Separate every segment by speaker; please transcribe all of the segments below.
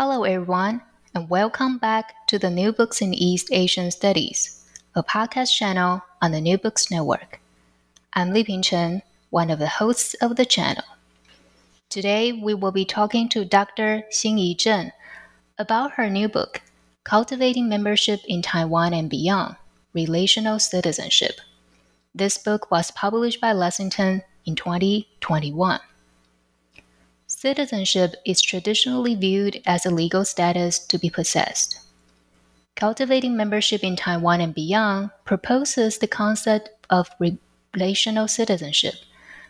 Speaker 1: Hello, everyone, and welcome back to the New Books in East Asian Studies, a podcast channel on the New Books Network. I'm Li Ping Chen, one of the hosts of the channel. Today, we will be talking to Dr. Hsin-I Cheng about her new book, Cultivating Membership in Taiwan and Beyond Relational Citizenship. This book was published by Lexington in 2021. Citizenship is traditionally viewed as a legal status to be possessed. Cultivating Membership in Taiwan and Beyond proposes the concept of relational citizenship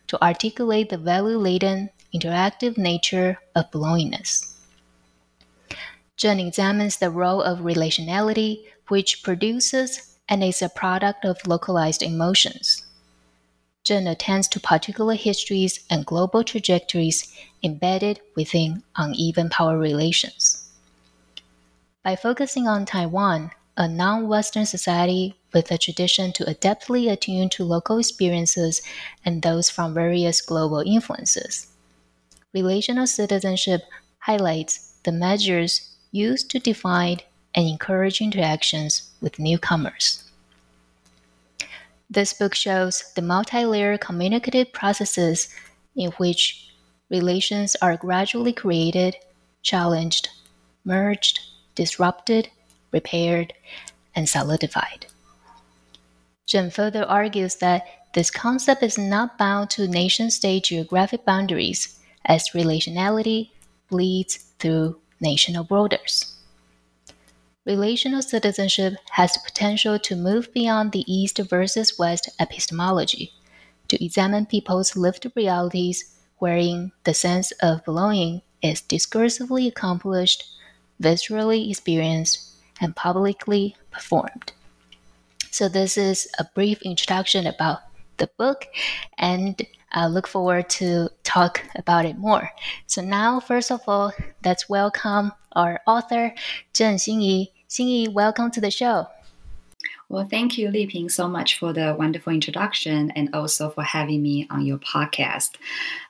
Speaker 1: to articulate the value laden, interactive nature of belongingness. Cheng examines the role of relationality, which produces and is a product of localized emotions. Attends to particular histories and global trajectories embedded within uneven power relations. By focusing on Taiwan, a non Western society with a tradition to adeptly attune to local experiences and those from various global influences, relational citizenship highlights the measures used to define and encourage interactions with newcomers. This book shows the multi-layer communicative processes in which relations are gradually created, challenged, merged, disrupted, repaired, and solidified. Cheng further argues that this concept is not bound to nation state geographic boundaries, as relationality bleeds through national borders. Relational citizenship has the potential to move beyond the East versus West epistemology, to examine people's lived realities wherein the sense of belonging is discursively accomplished, viscerally experienced, and publicly performed. So, this is a brief introduction about the book, and I look forward to talk about it more. So now, first of all, let's welcome our author, Cheng Hsin-I. Hsin-I, welcome to the show.
Speaker 2: Well, thank you, Li Ping, so much for the wonderful introduction and also for having me on your podcast.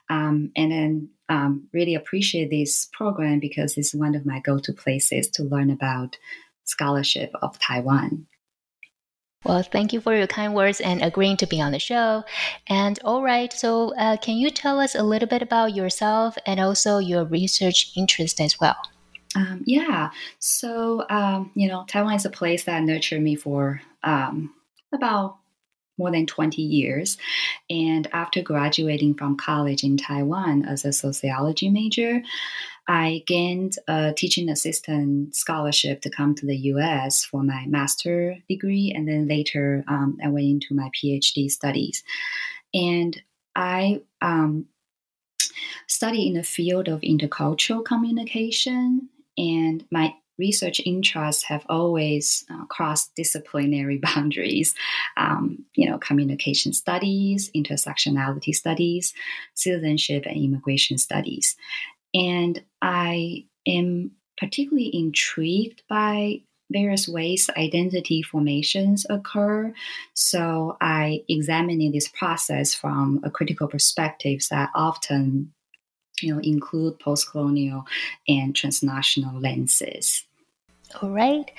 Speaker 2: Um, and then um, really appreciate this program because it's one of my go-to places to learn about scholarship of Taiwan.
Speaker 1: Well, thank you for your kind words and agreeing to be on the show. And all right, so uh, can you tell us a little bit about yourself and also your research interest as well?
Speaker 2: Um, yeah. So, um, you know, Taiwan is a place that nurtured me for um, about more than 20 years. And after graduating from college in Taiwan as a sociology major, I gained a teaching assistant scholarship to come to the US for my master degree. And then later, um, I went into my PhD studies. And I um, study in the field of intercultural communication and my research interests have always uh, crossed disciplinary boundaries. Um, you know, communication studies, intersectionality studies, citizenship and immigration studies. And I am particularly intrigued by various ways identity formations occur. So I examine this process from a critical perspective that often you know, include post-colonial and transnational lenses.
Speaker 1: All right.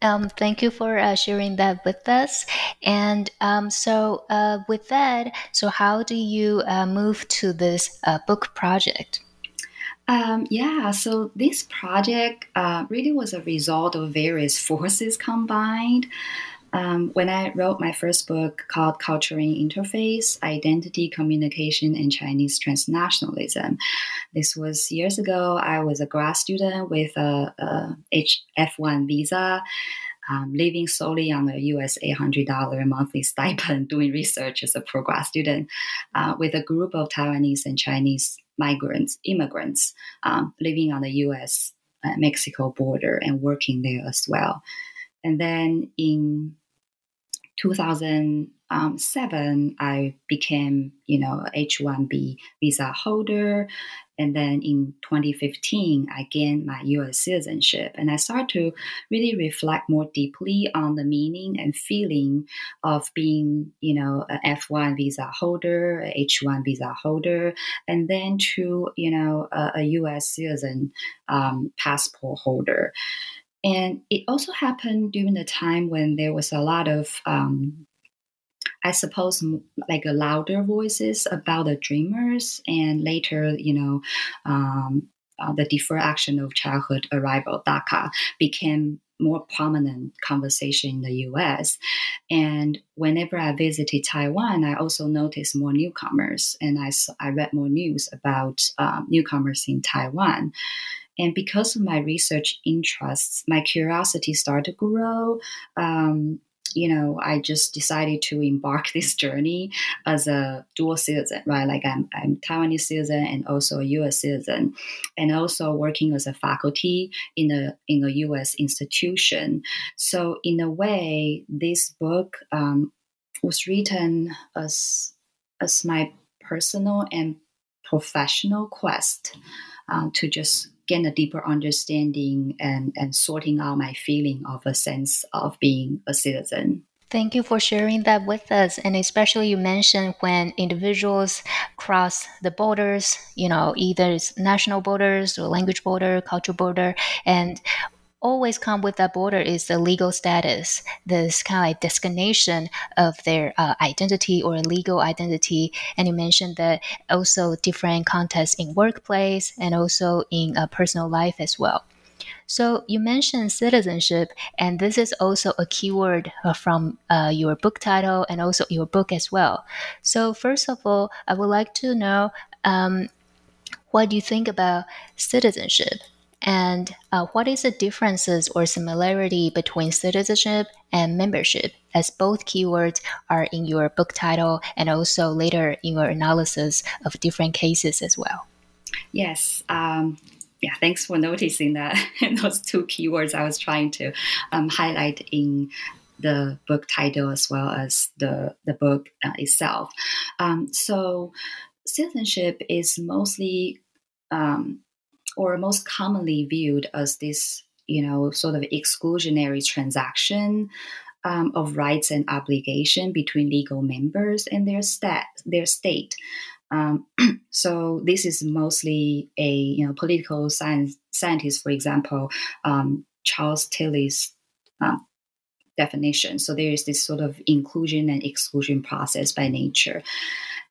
Speaker 1: Um, thank you for uh, sharing that with us. And um, so, uh, with that, so how do you uh, move to this uh, book project?
Speaker 2: Um, yeah, so this project uh, really was a result of various forces combined. Um, when I wrote my first book called Culturing Interface Identity, Communication, and Chinese Transnationalism, this was years ago. I was a grad student with a, a F1 visa. um, living solely on a US $800 monthly stipend, doing research as a pro-grad student uh, with a group of Taiwanese and Chinese migrants, immigrants um, living on the US uh, Mexico border and working there as well. And then in 2007, I became, you know, H-1B visa holder, and then in 2015, I gained my US citizenship. And I started to really reflect more deeply on the meaning and feeling of being, you know, an F1 visa holder, a H1 visa holder, and then to, you know, a, a US citizen um, passport holder. And it also happened during the time when there was a lot of um, I suppose like louder voices about the dreamers, and later, you know, um, uh, the deferred action of childhood arrival DACA became more prominent conversation in the U.S. And whenever I visited Taiwan, I also noticed more newcomers, and I I read more news about um, newcomers in Taiwan. And because of my research interests, my curiosity started to grow. Um, you know, I just decided to embark this journey as a dual citizen, right? Like I'm, I'm Taiwanese citizen and also a U.S. citizen, and also working as a faculty in a in a U.S. institution. So in a way, this book um, was written as as my personal and professional quest um, to just gain a deeper understanding and, and sorting out my feeling of a sense of being a citizen.
Speaker 1: Thank you for sharing that with us. And especially you mentioned when individuals cross the borders, you know, either it's national borders or language border, cultural border. And always come with that border is the legal status, this kind of like designation of their uh, identity or legal identity. And you mentioned that also different contexts in workplace and also in uh, personal life as well. So you mentioned citizenship, and this is also a keyword uh, from uh, your book title and also your book as well. So first of all, I would like to know um, what do you think about citizenship? And uh, what is the differences or similarity between citizenship and membership, as both keywords are in your book title and also later in your analysis of different cases as well?
Speaker 2: Yes. Um, yeah, thanks for noticing that those two keywords I was trying to um, highlight in the book title as well as the the book uh, itself. Um, so, citizenship is mostly um, or most commonly viewed as this, you know, sort of exclusionary transaction um, of rights and obligation between legal members and their stat, their state. Um, so this is mostly a you know political science scientist, for example, um, Charles Tilly's um, definition. So there is this sort of inclusion and exclusion process by nature.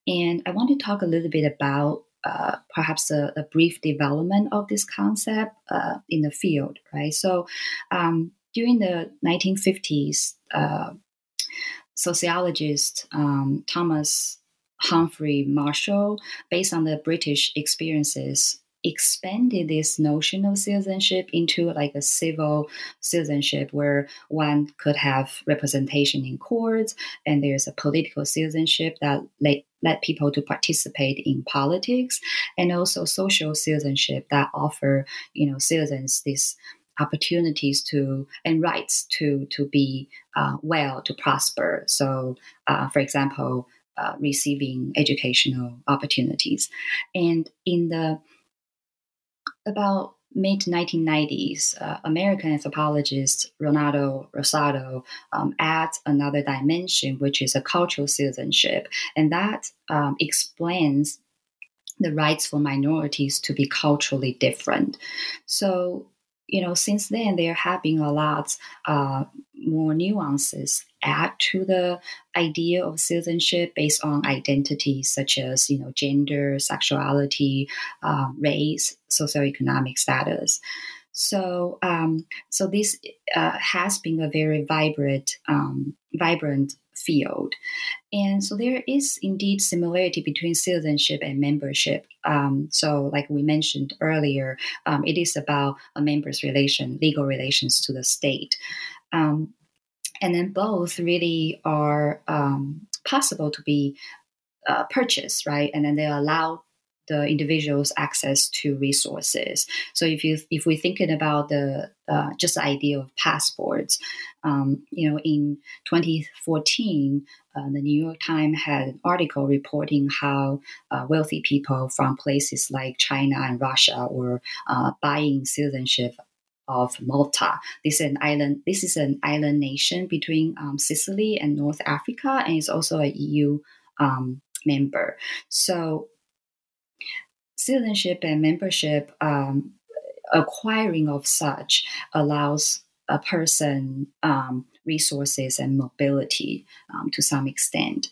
Speaker 2: And I want to talk a little bit about uh, perhaps a, a, brief development of this concept uh, in the field, right? So um, during the 1950s, uh, sociologist um, Thomas Humphrey Marshall, based on the British experiences, expanded this notion of citizenship into like a civil citizenship where one could have representation in courts and there's a political citizenship that let, let people to participate in politics and also social citizenship that offer you know citizens these opportunities to and rights to to be uh, well to prosper. So uh, for example uh, receiving educational opportunities. And in the about mid 1990s, uh, American anthropologist Renato Rosaldo um, adds another dimension, which is a cultural citizenship, and that um, explains the rights for minorities to be culturally different. So you know, since then there have been a lot uh, more nuances add to the idea of citizenship based on identities such as you know gender, sexuality, uh, race, socioeconomic status. So, um, so this uh, has been a very vibrant, um, vibrant field. And so there is indeed similarity between citizenship and membership. Um, so, like we mentioned earlier, um, it is about a member's relation, legal relations to the state. Um, and then both really are um, possible to be uh, purchased, right? And then they allow the individuals access to resources. So if you if we're thinking about the uh, just the idea of passports, um, you know, in 2014, uh, the New York Times had an article reporting how uh, wealthy people from places like China and Russia were uh, buying citizenship of Malta. This is an island. This is an island nation between um, Sicily and North Africa, and it's also a EU um, member. So, citizenship and membership um, acquiring of such allows a person um, resources and mobility um, to some extent.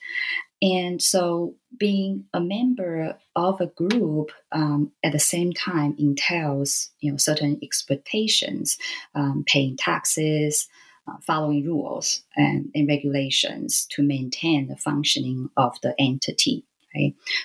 Speaker 2: And so, being a member of a group um, at the same time entails, you know, certain expectations, um, paying taxes, uh, following rules and, and regulations to maintain the functioning of the entity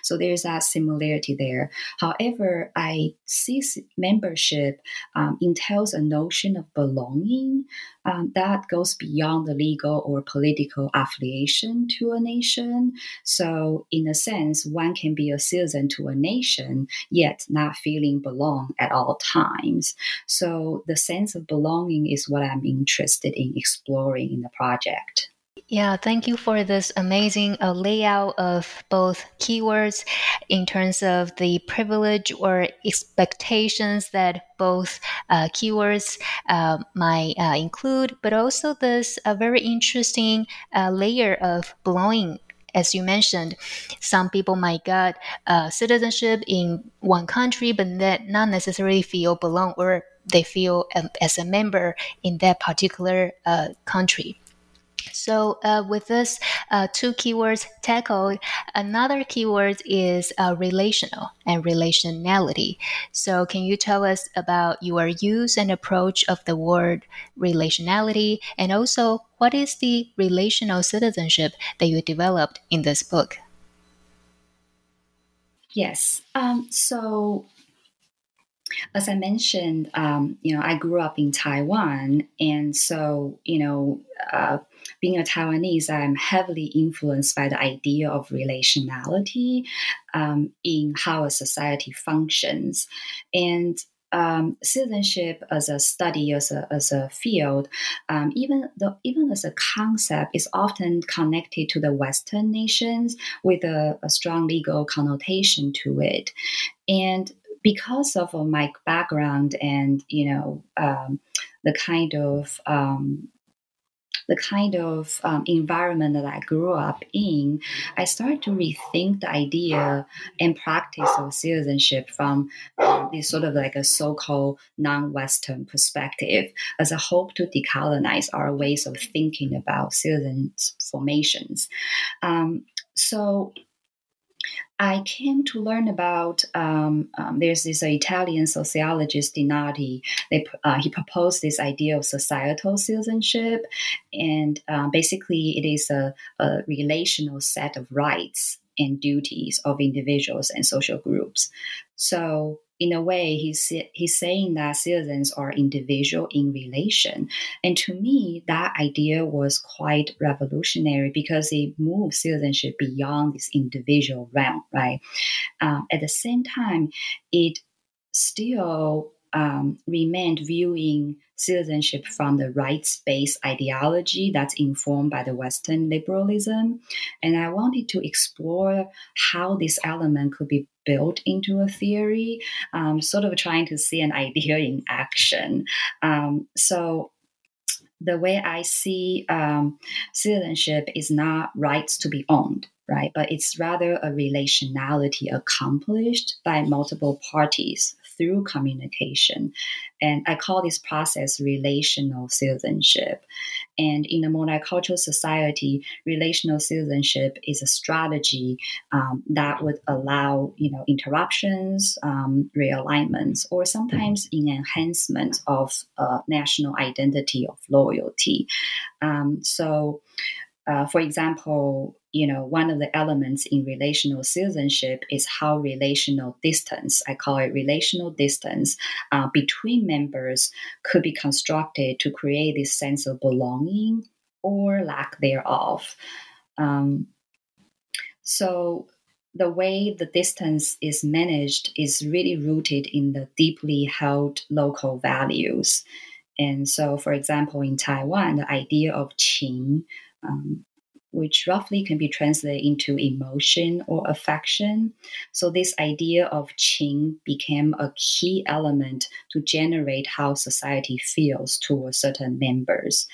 Speaker 2: So there's that similarity there. However, I see membership um, entails a notion of belonging um, that goes beyond the legal or political affiliation to a nation. So, in a sense, one can be a citizen to a nation, yet not feeling belong at all times. So, the sense of belonging is what I'm interested in exploring in the project.
Speaker 1: Yeah, thank you for this amazing uh, layout of both keywords in terms of the privilege or expectations that both uh, keywords uh, might uh, include, but also this very interesting uh, layer of belonging as you mentioned, some people might get uh, citizenship in one country, but that not necessarily feel belong or they feel um, as a member in that particular uh, country. So uh, with this uh, two keywords tackled, another keyword is uh, relational and relationality. So can you tell us about your use and approach of the word relationality, and also what is the relational citizenship that you developed in this book?
Speaker 2: Yes. Um, so as I mentioned, um, you know, I grew up in Taiwan, and so you know, uh, being a Taiwanese, I'm heavily influenced by the idea of relationality um, in how a society functions, and um, citizenship as a study, as a, as a field, um, even the, even as a concept, is often connected to the Western nations with a, a strong legal connotation to it, and because of my background and you know um, the kind of um, the kind of um, environment that I grew up in, I started to rethink the idea and practice of citizenship from um, this sort of like a so-called non-Western perspective as a hope to decolonize our ways of thinking about citizens formations. Um, so I came to learn about um, um, there's this Italian sociologist Donati. They, uh, he proposed this idea of societal citizenship, and um, basically it is a, a relational set of rights and duties of individuals and social groups. So in a way, he's he's saying that citizens are individual in relation, and to me, that idea was quite revolutionary because it moves citizenship beyond this individual realm, right? Um, at the same time, it still um, remained viewing citizenship from the rights based ideology that's informed by the Western liberalism. And I wanted to explore how this element could be built into a theory, um, sort of trying to see an idea in action. Um, so the way I see um, citizenship is not rights to be owned, right? But it's rather a relationality accomplished by multiple parties through communication. And I call this process relational citizenship. And in a multicultural society, relational citizenship is a strategy um, that would allow, you know, interruptions, um, realignments, or sometimes in enhancement of uh, national identity of loyalty. Um, so uh, for example, you know, one of the elements in relational citizenship is how relational distance, I call it relational distance, uh, between members could be constructed to create this sense of belonging or lack thereof. Um, so, the way the distance is managed is really rooted in the deeply held local values. And so, for example, in Taiwan, the idea of qing um, which roughly can be translated into emotion or affection. So, this idea of qing became a key element to generate how society feels towards certain members.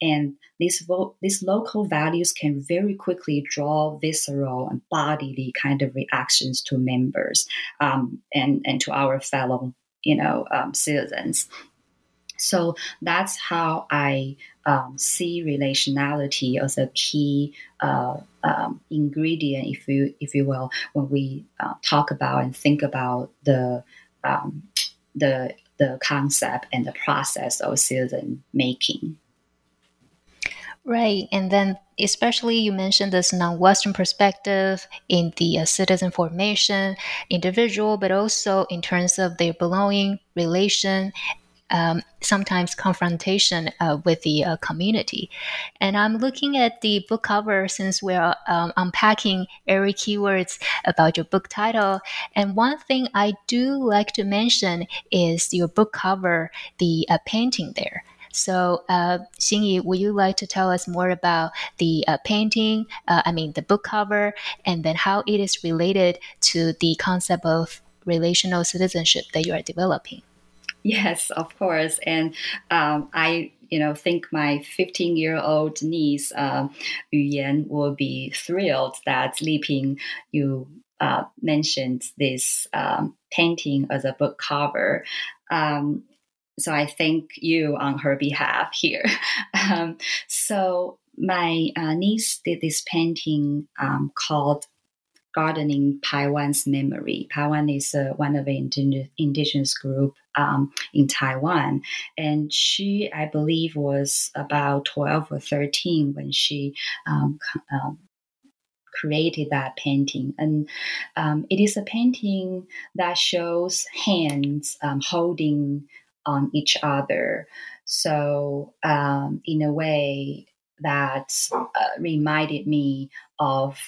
Speaker 2: And these, vo- these local values can very quickly draw visceral and bodily kind of reactions to members um, and, and to our fellow you know um, citizens so that's how I um, see relationality as a key uh, um, ingredient, if you if you will, when we uh, talk about and think about the um, the the concept and the process of citizen making.
Speaker 1: Right, and then especially you mentioned this non-Western perspective in the uh, citizen formation, individual, but also in terms of their belonging, relation, um, sometimes confrontation uh, with the uh, community. And I'm looking at the book cover since we're um, unpacking every keywords about your book title. And one thing I do like to mention is your book cover, the uh, painting there. So, uh, Hsin-I, would you like to tell us more about the uh, painting, uh, I mean, the book cover, and then how it is related to the concept of relational citizenship that you are developing?
Speaker 2: Yes, of course. And um, I, you know, think my 15 year old niece, uh, Yu Yan, will be thrilled that Li Ping, you uh, mentioned this um, painting as a book cover. Um, so I thank you on her behalf here. um, so my uh, niece did this painting um, called gardening Tayal's memory. Tayal is uh, one of the indigenous, indigenous group um, in Taiwan, and she, I believe, was about twelve or thirteen when she um, um, created that painting. And um, it is a painting that shows hands um, holding on each other. So, um, in a way, that uh, reminded me of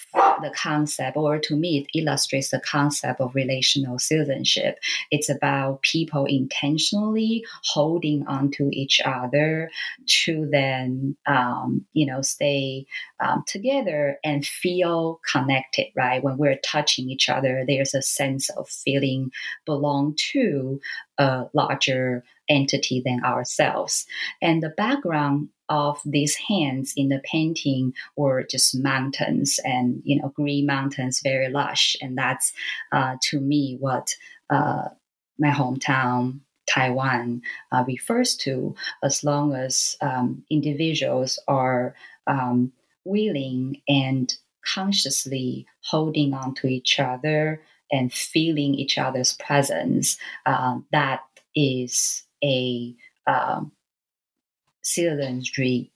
Speaker 2: the concept, or to me, it illustrates the concept of relational citizenship. It's about people intentionally holding onto each other to then, um, you know, stay um, together and feel connected, right? When we're touching each other, there's a sense of feeling belong to a larger entity than ourselves. And the background of these hands in the painting were just mountains and you know green mountains very lush. And that's uh, to me what uh, my hometown taiwan uh, refers to. As long as um, individuals are um, willing and consciously holding on to each other and feeling each other's presence uh, that is a um, citizenry,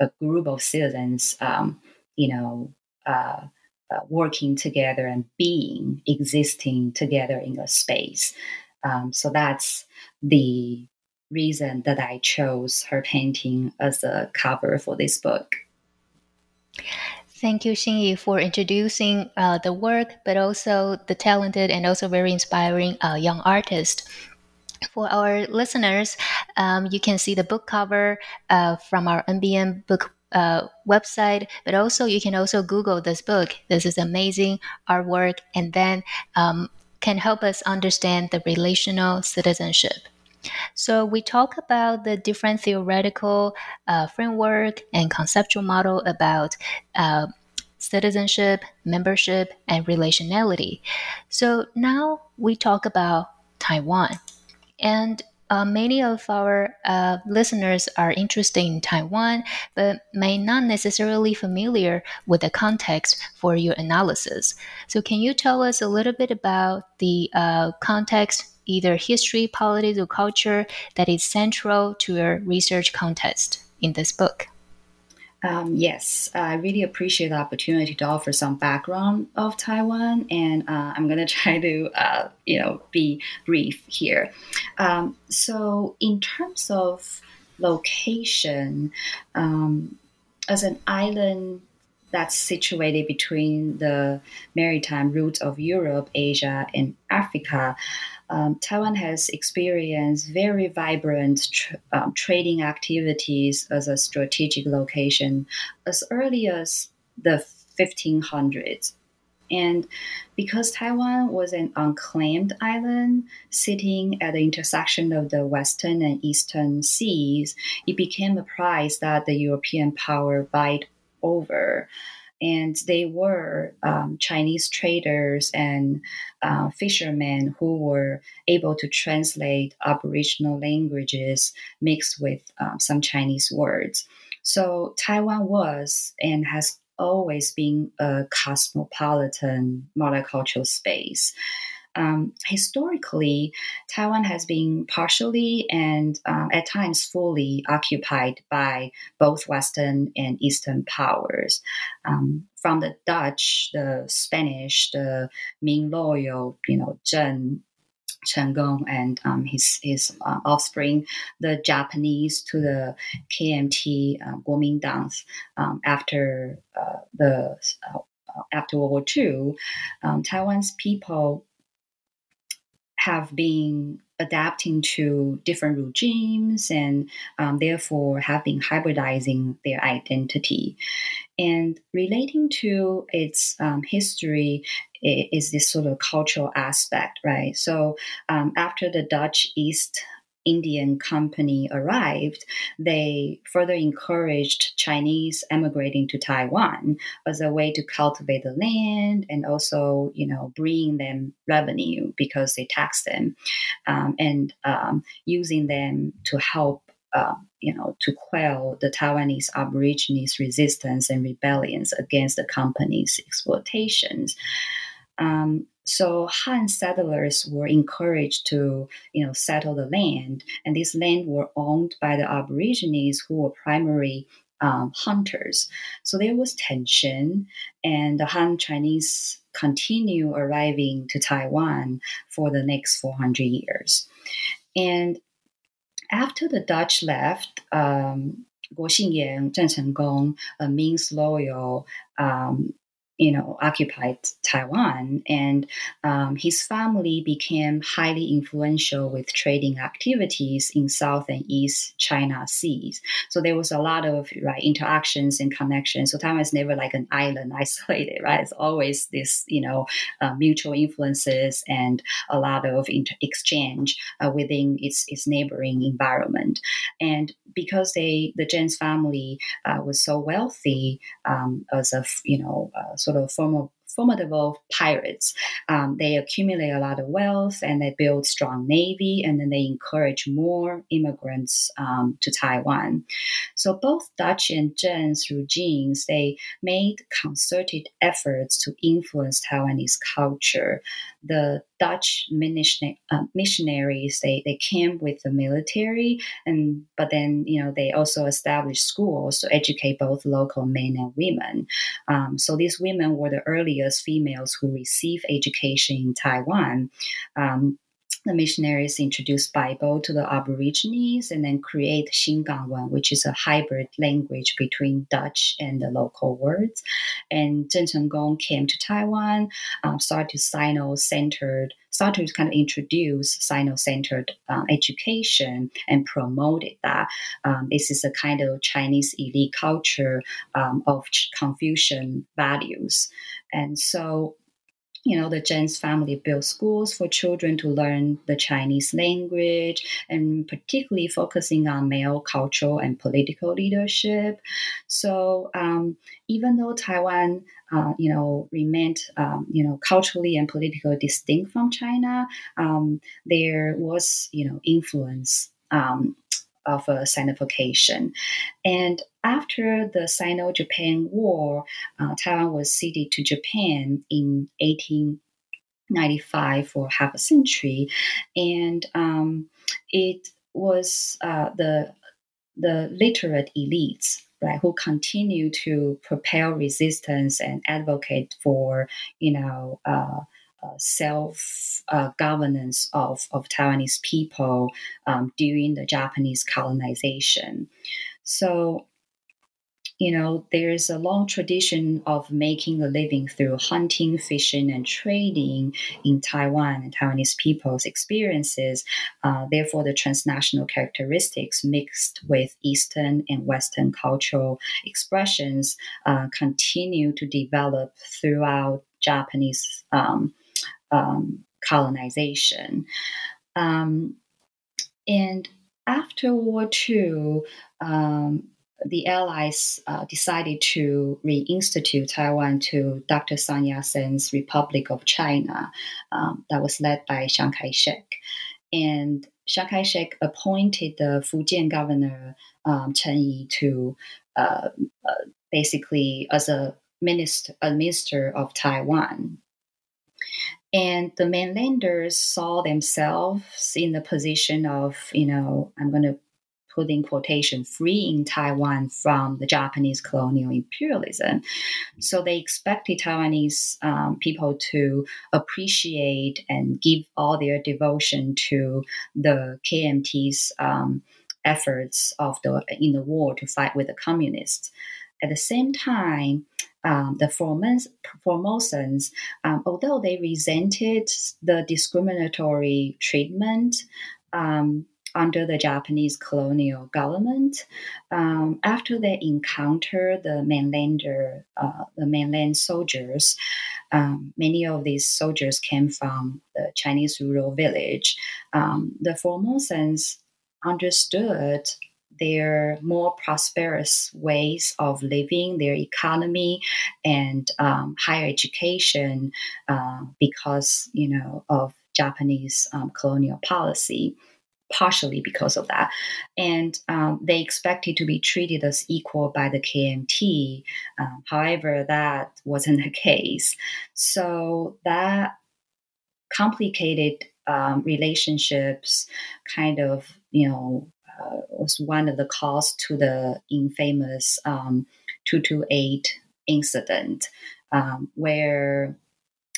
Speaker 2: a group of citizens, um, you know, uh, uh, working together and being existing together in a space. Um, so that's the reason that I chose her painting as a cover for this book.
Speaker 1: Thank you, Hsin-I, for introducing uh, the work, but also the talented and also very inspiring uh, young artist for our listeners, um, you can see the book cover uh, from our NBN book uh, website, but also you can also Google this book. This is amazing artwork, and then um, can help us understand the relational citizenship. So we talk about the different theoretical uh, framework and conceptual model about uh, citizenship, membership, and relationality. So now we talk about Taiwan. And uh, many of our uh, listeners are interested in Taiwan, but may not necessarily familiar with the context for your analysis. So, can you tell us a little bit about the uh, context, either history, politics, or culture, that is central to your research context in this book?
Speaker 2: Um, yes, I really appreciate the opportunity to offer some background of Taiwan, and uh, I'm going to try to, uh, you know, be brief here. Um, so, in terms of location, um, as an island that's situated between the maritime routes of Europe, Asia, and Africa, um, Taiwan has experienced very vibrant tr- um, trading activities as a strategic location as early as the 1500s. And because Taiwan was an unclaimed island sitting at the intersection of the Western and Eastern seas, it became a prize that the European power vied over and they were um, Chinese traders and uh, fishermen who were able to translate Aboriginal languages mixed with um, some Chinese words. So Taiwan was and has always been a cosmopolitan multicultural space. Um, historically, Taiwan has been partially and um, at times fully occupied by both Western and Eastern powers. Um, from the Dutch, the Spanish, the Ming loyal, you know, Zheng Chenggong and um, his his uh, offspring, the Japanese to the KMT uh, Kuomintang um, after uh, the uh, after World War II, um, Taiwan's people have been adapting to different regimes and um, therefore have been hybridizing their identity. And relating to its um, history is this sort of cultural aspect, right? So um, after the Dutch East Indian company arrived, they further encouraged Chinese emigrating to Taiwan as a way to cultivate the land and also, you know, bring them revenue because they taxed them, um, and um, using them to help. Uh, you know, to quell the Taiwanese Aborigines' resistance and rebellions against the company's exploitations. Um, so Han settlers were encouraged to, you know, settle the land, and these land were owned by the Aborigines who were primary um, hunters. So there was tension, and the Han Chinese continue arriving to Taiwan for the next 400 years. And after the Dutch left, um, Koxinga, Zheng Chenggong, a Ming's loyal um, you know, occupied Taiwan, and um, his family became highly influential with trading activities in South and East China seas. So there was a lot of right interactions and connections. So Taiwan is never like an island isolated, right? It's always this, you know, uh, mutual influences and a lot of inter- exchange uh, within its its neighboring environment. And because they, the Zheng's family uh, was so wealthy um, as a, you know, uh, sort sort of form formidable pirates. Um, they accumulate a lot of wealth and they build strong navy, and then they encourage more immigrants um, to Taiwan. So both Dutch and Zheng's regimes they made concerted efforts to influence Taiwanese culture. The Dutch uh, missionaries they, they came with the military and but then you know they also established schools to educate both local men and women. Um, so these women were the earliest females who received education in Taiwan. Um, the missionaries introduced Bible to the Aborigines and then create Xingangwen, which is a hybrid language between Dutch and the local words. And Zheng Chenggong came to Taiwan, um, started to Sino-centered, started to kind of introduce Sino-centered um, education and promoted that. Um, this is a kind of Chinese elite culture um, of Confucian values. And so you know, the Zheng's family built schools for children to learn the Chinese language and particularly focusing on male cultural and political leadership. So um, even though Taiwan, uh, you know, remained, um, you know, culturally and politically distinct from China, um, there was, you know, influence um, of a Sinification. And after the Sino Japan War, uh, Taiwan was ceded to Japan in 1895 for half a century. And um, it was uh, the the literate elites, right, who continue to propel resistance and advocate for, you know, uh, uh, self uh, governance of, of Taiwanese people um, during the Japanese colonization. So, you know, there's a long tradition of making a living through hunting, fishing, and trading in Taiwan and Taiwanese people's experiences. Uh, therefore, the transnational characteristics mixed with Eastern and Western cultural expressions uh, continue to develop throughout Japanese um, um, colonization. Um, and after World War II, um, the Allies uh, decided to reinstitute Taiwan to Dr. Sun Yat sen's Republic of China, um, that was led by Chiang Kai shek. And Chiang Kai shek appointed the Fujian governor, um, Chen Yi, to uh, uh, basically as a minister, a minister of Taiwan. And the mainlanders saw themselves in the position of, you know, I'm going to put in quotation, freeing Taiwan from the Japanese colonial imperialism. So they expected Taiwanese um, people to appreciate and give all their devotion to the KMT's um, efforts of the in the war to fight with the communists. At the same time, um, the Formosans, um, although they resented the discriminatory treatment um, under the Japanese colonial government. Um, after they encounter the mainlander, uh, the mainland soldiers, um, many of these soldiers came from the Chinese rural village. Um, the Formosans understood their more prosperous ways of living, their economy, and um, higher education uh, because you know of Japanese um, colonial policy partially because of that. And um, they expected to be treated as equal by the KMT. Um, however, that wasn't the case. So that complicated um, relationships kind of, you know, was one of the cause to the infamous um, 228 incident, um, where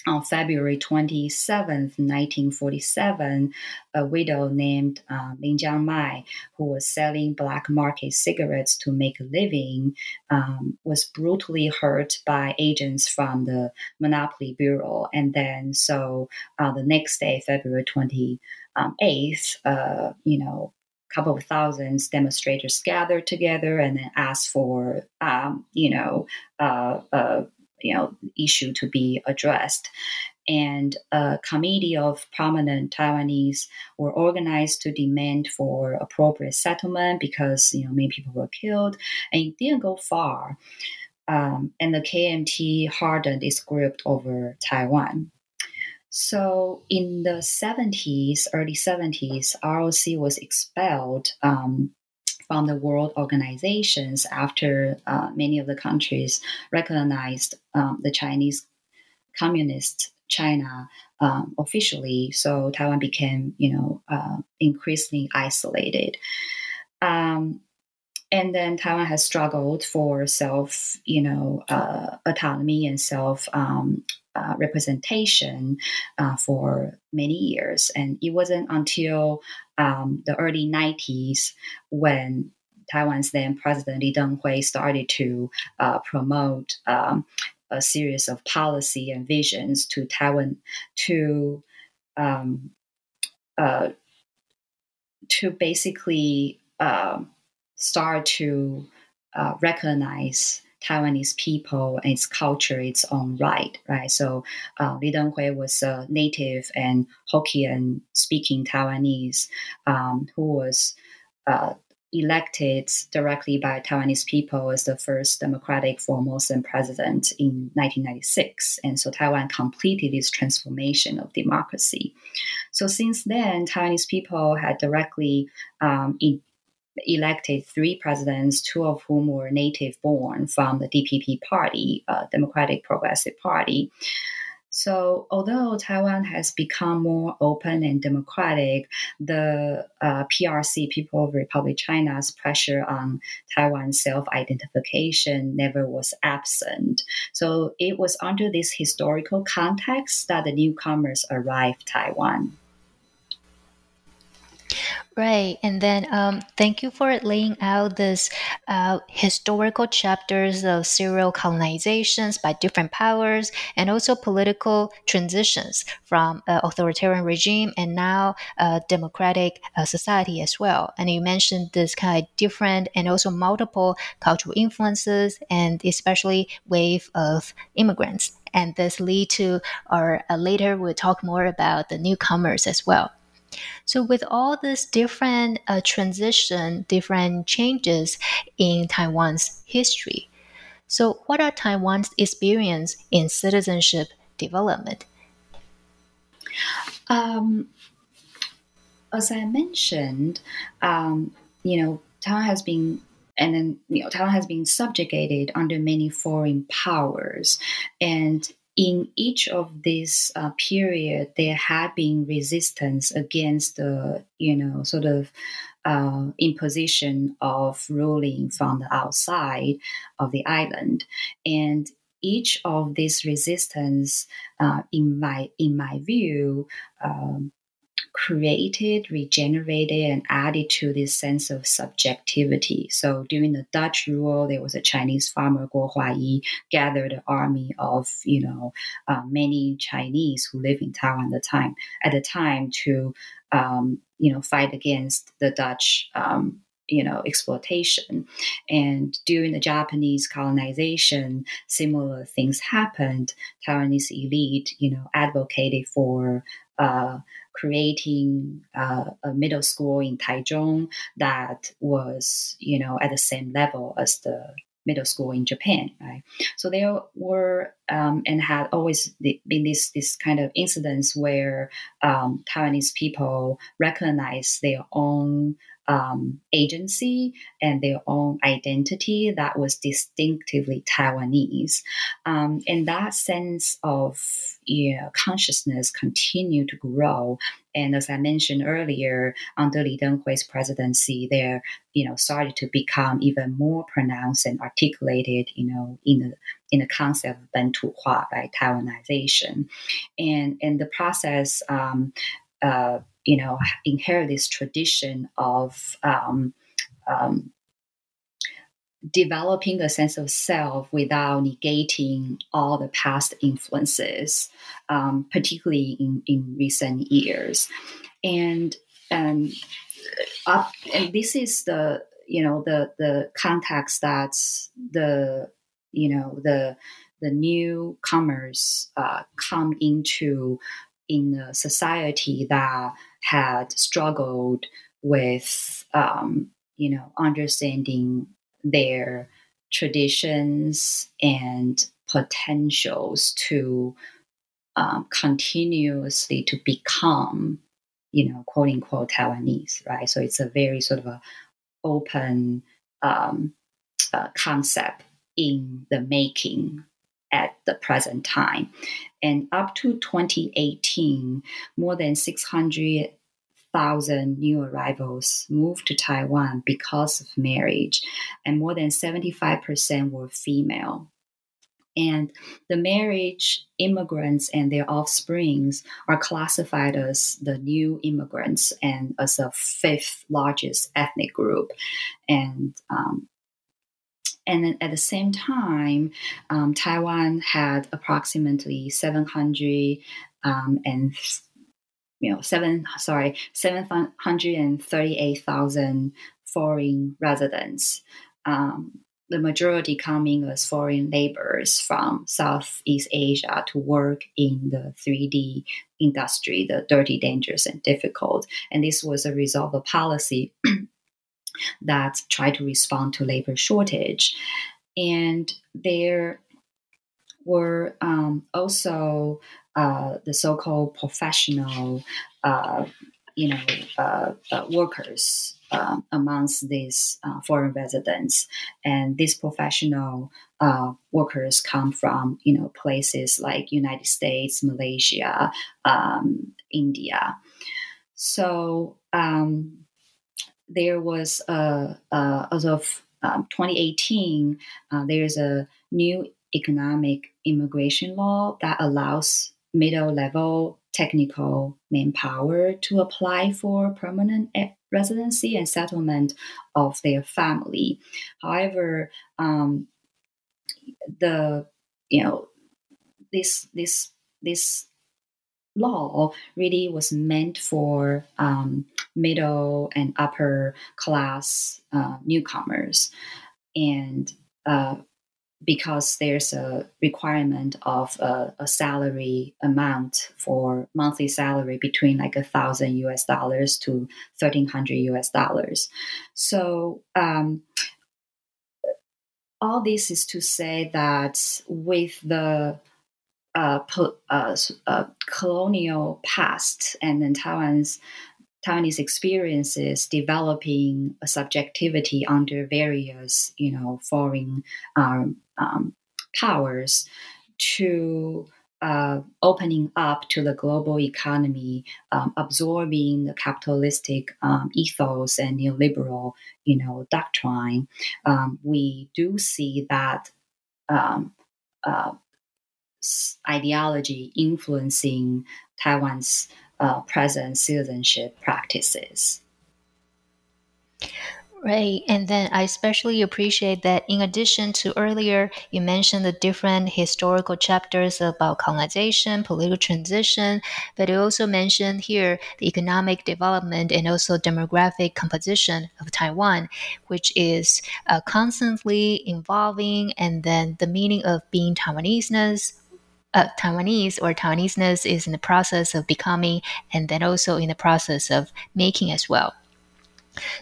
Speaker 2: on February 27, 1947, a widow named uh, Lin Jiangmai, who was selling black market cigarettes to make a living, um, was brutally hurt by agents from the Monopoly Bureau. And then, so uh, the next day, February 28th, um, uh, you know, couple of thousands demonstrators gathered together and then asked for, um, you know, uh, uh, you know issue to be addressed and a committee of prominent Taiwanese were organized to demand for appropriate settlement because you know many people were killed, and it didn't go far. Um, and the KMT hardened its grip over Taiwan. So in the 70s, early 70s, ROC was expelled um, from the world organizations after uh, many of the countries recognized um, the Chinese Communist China um, officially. So Taiwan became, you know, uh, increasingly isolated. Um, and then Taiwan has struggled for self, you know, uh, autonomy and self um, uh, representation uh, for many years. And it wasn't until um, the early 90s when Taiwan's then President Lee Teng-hui started to uh, promote um, a series of policy and visions to Taiwan to um, uh, to basically um, start to uh, recognize Taiwanese people and its culture its own right, right? So uh, Lee Teng-hui was a native and Hokkien speaking Taiwanese um, who was uh, elected directly by Taiwanese people as the first democratic Formosan president in 1996. And so Taiwan completed its transformation of democracy. So since then, Taiwanese people had directly um, in, elected three presidents, two of whom were native born from the DPP party, uh, Democratic Progressive Party. So, although Taiwan has become more open and democratic, the uh, PRC, People of Republic China's pressure on Taiwan's self identification never was absent. So, it was under this historical context that the newcomers arrived Taiwan.
Speaker 1: Right. And then um, thank you for laying out this uh, historical chapters of serial colonizations by different powers and also political transitions from uh, authoritarian regime and now a democratic uh, society as well. And you mentioned this kind of different and also multiple cultural influences and especially wave of immigrants. And this lead to, or uh, later we'll talk more about the newcomers as well. So, with all this different uh, transition, different changes in Taiwan's history, so what are Taiwan's experience in citizenship development?
Speaker 2: Um, as I mentioned, um, you know, Taiwan has been and then you know Taiwan has been subjugated under many foreign powers, and in each of these uh, period, there had been resistance against the, you know, sort of uh, imposition of ruling from the outside of the island, and each of these resistance, uh, in my in my view, um, created, regenerated, and added to this sense of subjectivity. So during the Dutch rule, there was a Chinese farmer Guo Huaiyi gathered an army of you know uh, many Chinese who live in Taiwan at the time at the time to um, you know fight against the Dutch. Um, you know exploitation and during the japanese colonization similar things happened taiwanese elite you know advocated for uh, creating uh, a middle school in Taichung that was, you know, at the same level as the middle school in Japan, right? So there were um, and had always been this this kind of incidents where um, Taiwanese people recognize their own um, agency and their own identity that was distinctively Taiwanese. Um, and that sense of you know, consciousness continued to grow. And as I mentioned earlier, under Lee Teng-hui's presidency, there you know started to become even more pronounced and articulated, you know, in the in the concept of Bentuhua, right, Taiwanization, and and the process. Um, uh, you know, inherit this tradition of um, um, developing a sense of self without negating all the past influences, um, particularly in, in recent years. And um, up, and this is the you know the the context that's the you know the the newcomers uh, come into in a society that had struggled with, um, you know, understanding their traditions and potentials to um, continuously to become, you know, quote unquote Taiwanese, right? So it's a very sort of a open um, uh, concept in the making at the present time. And up to 2018, more than 600,000 new arrivals moved to Taiwan because of marriage, and more than 75% were female. And the marriage immigrants and their offsprings are classified as the new immigrants and as the fifth largest ethnic group. And um, and at the same time, um, Taiwan had approximately 700 um, and you know seven sorry 738,000 foreign residents. Um, the majority coming as foreign laborers from Southeast Asia to work in the 3D industry, the dirty, dangerous, and difficult. And this was a result of policy that try to respond to labor shortage. And there were um, also uh, the so-called professional, uh, you know, uh, uh workers uh, amongst these uh, foreign residents, and these professional uh, workers come from you know places like United States, Malaysia, um, India. So um, there was a, a as of um, 2018, uh, there's a new economic immigration law that allows middle level technical manpower to apply for permanent residency and settlement of their family. However, um, the you know this this this law really was meant for um, middle and upper class uh, newcomers, and uh, because there's a requirement of a, a, salary amount for monthly salary between like a thousand US dollars to thirteen hundred US dollars. So um, all this is to say that with the uh, po- uh, uh, colonial past and then Taiwan's Taiwanese experiences developing a subjectivity under various, you know, foreign um, um, powers to uh, opening up to the global economy, um, absorbing the capitalistic um, ethos and neoliberal, you know, doctrine, um, we do see that um, uh, ideology influencing Taiwan's uh, present citizenship practices.
Speaker 1: Right. And then I especially appreciate that in addition to earlier, you mentioned the different historical chapters about colonization, political transition, but you also mentioned here the economic development and also demographic composition of Taiwan, which is uh, constantly evolving. And then the meaning of being Taiwanese uh, Taiwanese or Taiwaneseness is in the process of becoming, and then also in the process of making as well.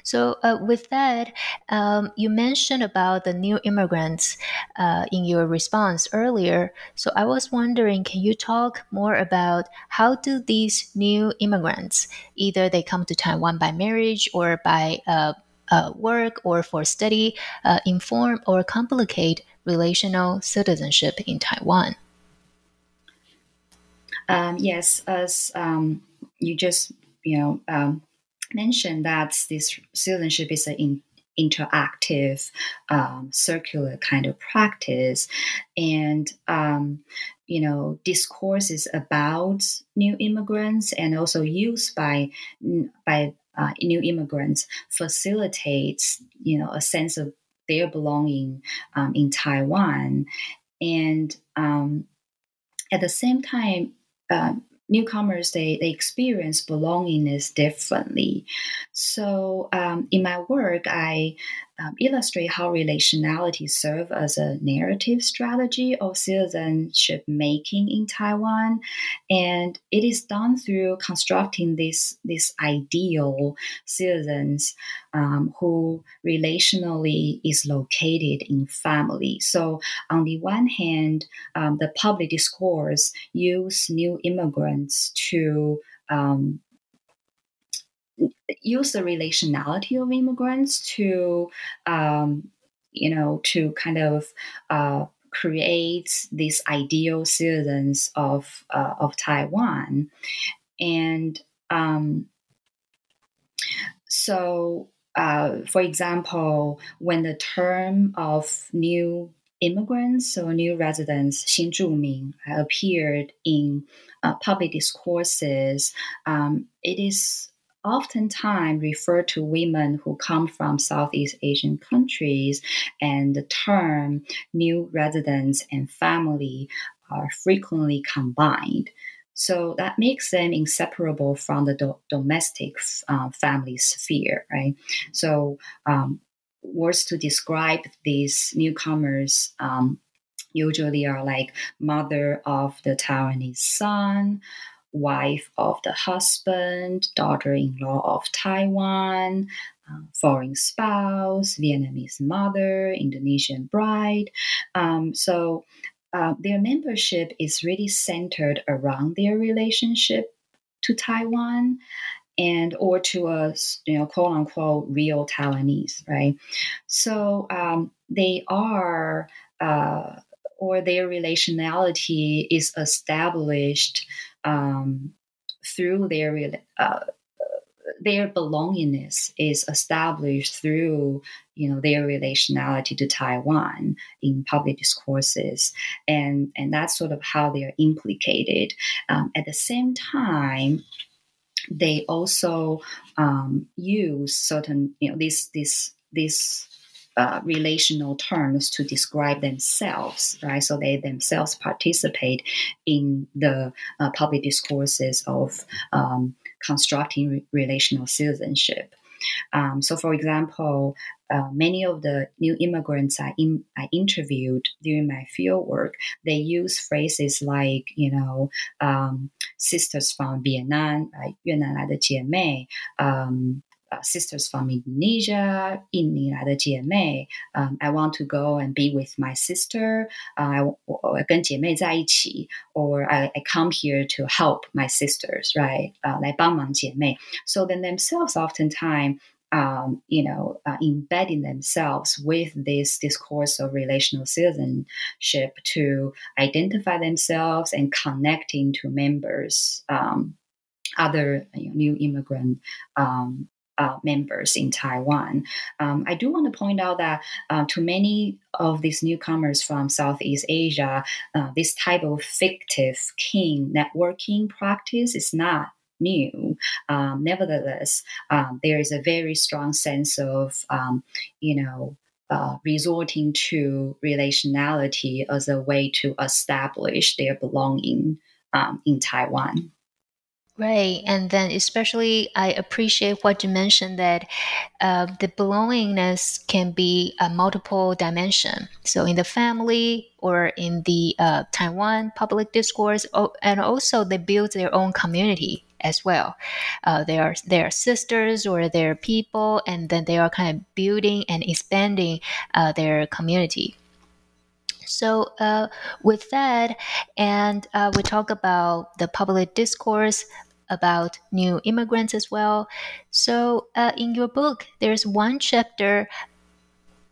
Speaker 1: So, uh, with that, um, you mentioned about the new immigrants uh, in your response earlier. So, I was wondering, can you talk more about how do these new immigrants, either they come to Taiwan by marriage or by uh, uh work or for study, uh, inform or complicate relational citizenship in Taiwan?
Speaker 2: Um, yes, as um, you just you know um, mentioned that this citizenship is an in, interactive, um, circular kind of practice, and um, you know discourses about new immigrants and also used by by uh, new immigrants facilitates you know a sense of their belonging um, in Taiwan, and um, at the same time. Newcomers they, they experience belongingness differently. So um, in my work i um, illustrate how relationality serve as a narrative strategy of citizenship making in Taiwan, and it is done through constructing this this ideal citizens um, who relationally is located in family. So on the one hand, um, the public discourse use new immigrants to um, use the relationality of immigrants to, um, you know, to kind of uh, create these ideal citizens of uh, of Taiwan, and um, so. Uh, for example, when the term of new immigrants or new residents, 新住民, appeared in uh, public discourses, um, it is oftentimes refer to women who come from Southeast Asian countries, and the term new residents and family are frequently combined. So that makes them inseparable from the do- domestic uh, family sphere, right? So, um, words to describe these newcomers um, usually are like mother of the Taiwanese son, wife of the husband, daughter in law of Taiwan, uh, foreign spouse, Vietnamese mother, Indonesian bride. Um, so uh, their membership is really centered around their relationship to Taiwan. and or to a you know quote unquote real Taiwanese, right? So um, they are. Uh, or their relationality is established um, through their uh, their belongingness is established through you know their relationality to Taiwan in public discourses, and and that's sort of how they are implicated. Um, at the same time, they also um, use certain you know this this this uh, relational terms to describe themselves, right? So they themselves participate in the uh, public discourses of um, constructing re- relational citizenship. Um, so, for example, uh, many of the new immigrants I, in, I interviewed during my field work, they use phrases like, you know, um, sisters from Vietnam, uh, 越南来的姐妹, um, uh, sisters from Indonesia, 印尼来的姐妹, um, I want to go and be with my sister, uh, 我跟姐妹在一起, or I, I come here to help my sisters, right? Uh, 来帮忙姐妹. So then themselves oftentimes um, you know, uh, embedding themselves with this discourse of relational citizenship to identify themselves and connecting to members, um, other you know, new immigrant um, uh, members in Taiwan. Um, I do want to point out that uh, to many of these newcomers from Southeast Asia, uh, this type of fictive kin networking practice is not new. Um, nevertheless, um, there is a very strong sense of, um, you know, uh, resorting to relationality as a way to establish their belonging um, in Taiwan.
Speaker 1: Right. And then, especially, I appreciate what you mentioned that uh, the belongingness can be a multiple dimension. So, in the family or in the uh, Taiwan public discourse, and also they build their own community as well. Uh, they are they are sisters or they're people, and then they are kind of building and expanding uh, their community. So, uh, with that, and uh, we talk about the public discourse about new immigrants as well. So, uh, in your book, there's one chapter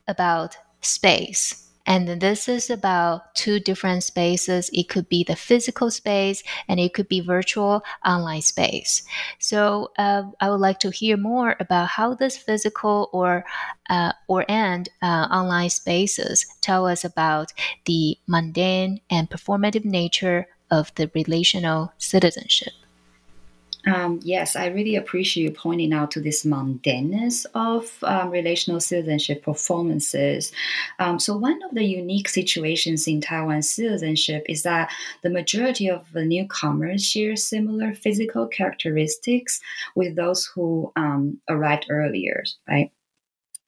Speaker 1: about space. And this is about two different spaces. It could be the physical space and it could be virtual online space. So uh, I would like to hear more about how this physical or uh, or and uh, online spaces tell us about the mundane and performative nature of the relational citizenship.
Speaker 2: Um, yes, I really appreciate you pointing out to this mundaneness of um, relational citizenship performances. Um, so, one of the unique situations in Taiwan citizenship is that the majority of the newcomers share similar physical characteristics with those who um, arrived earlier, right?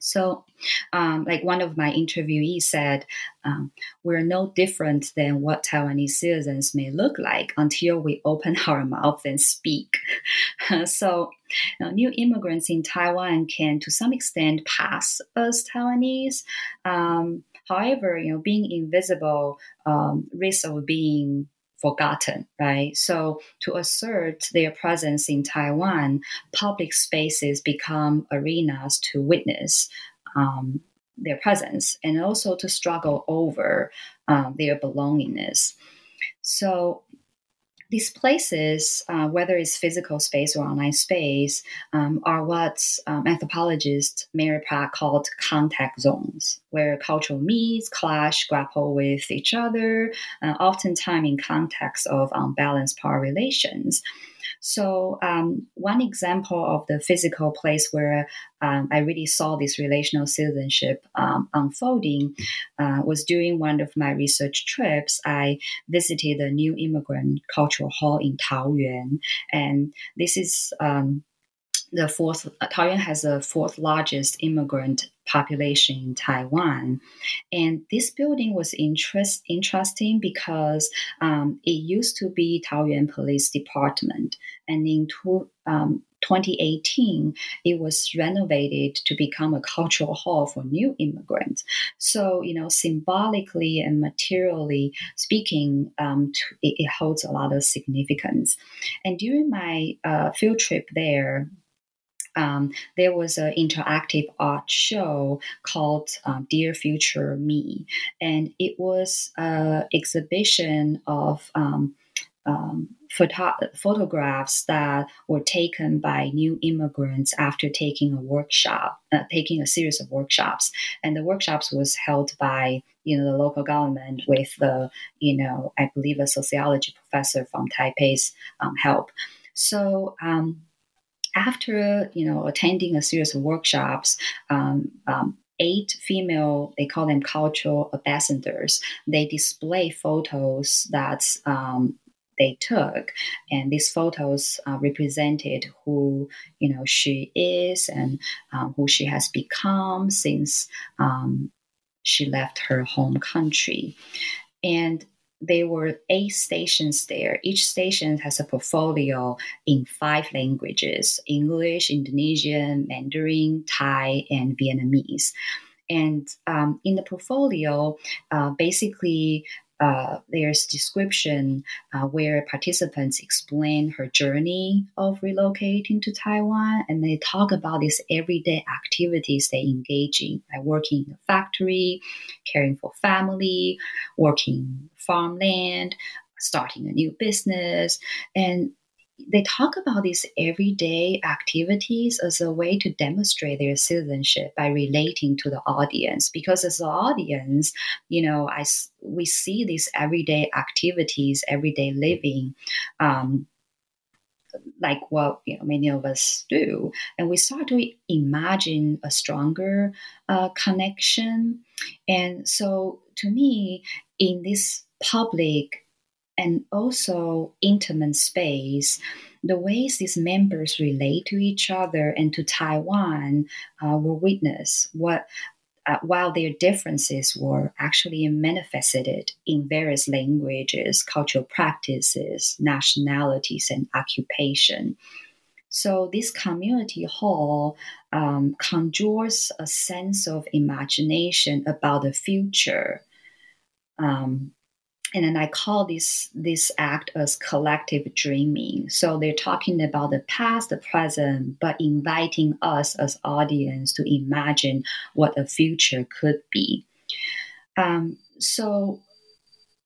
Speaker 2: So, um, like one of my interviewees said, um, we're no different than what Taiwanese citizens may look like until we open our mouth and speak. so, you know, new immigrants in Taiwan can, to some extent, pass as Taiwanese. Um, however, you know, being invisible um, risks of being forgotten, right? So to assert their presence in Taiwan, public spaces become arenas to witness um, their presence and also to struggle over um, their belongingness. So these places, uh, whether it's physical space or online space, um, are what um, anthropologist Mary Pratt called contact zones, where cultural meets, clash, grapple with each other, uh, oftentimes in context of unbalanced power relations. So, um, one example of the physical place where um, I really saw this relational citizenship um, unfolding uh, was during one of my research trips. I visited the new immigrant cultural hall in Taoyuan, and this is um, the fourth. Taoyuan has the fourth largest immigrant population in Taiwan. And this building was interest, interesting because um, it used to be Taoyuan Police Department. And in two, um, 2018, it was renovated to become a cultural hall for new immigrants. So, you know, symbolically and materially speaking, um, it, it, holds a lot of significance. And during my uh, field trip there, um, there was an interactive art show called um, Dear Future Me, and it was an exhibition of um, um, photo- photographs that were taken by new immigrants after taking a workshop, uh, taking a series of workshops, and the workshops was held by you know the local government with the you know I believe a sociology professor from Taipei's um, help. So um, after you know attending a series of workshops, um, um, eight female they call them cultural ambassadors. They display photos that um, they took, and these photos uh, represented who you know she is and um, who she has become since um, she left her home country, and there were eight stations there. Each station has a portfolio in five languages English, Indonesian, Mandarin, Thai, and Vietnamese. And um, in the portfolio, uh, basically, uh, there's description uh, where participants explain her journey of relocating to Taiwan, and they talk about these everyday activities they engage in, like working in the factory, caring for family, working farmland, starting a new business, and they talk about these everyday activities as a way to demonstrate their citizenship by relating to the audience. Because as an audience you know i we see these everyday activities everyday living um, like what you know many of us do. And we start to imagine a stronger uh, connection. And so to me in this public and also intimate space, the ways these members relate to each other and to Taiwan uh, were witnessed. What uh, while their differences were actually manifested in various languages, cultural practices, nationalities, and occupation. So, this community hall um, conjures a sense of imagination about the future. Um, and then I call this this act as collective dreaming. So they're talking about the past, the present, but inviting us as audience to imagine what the future could be. Um, so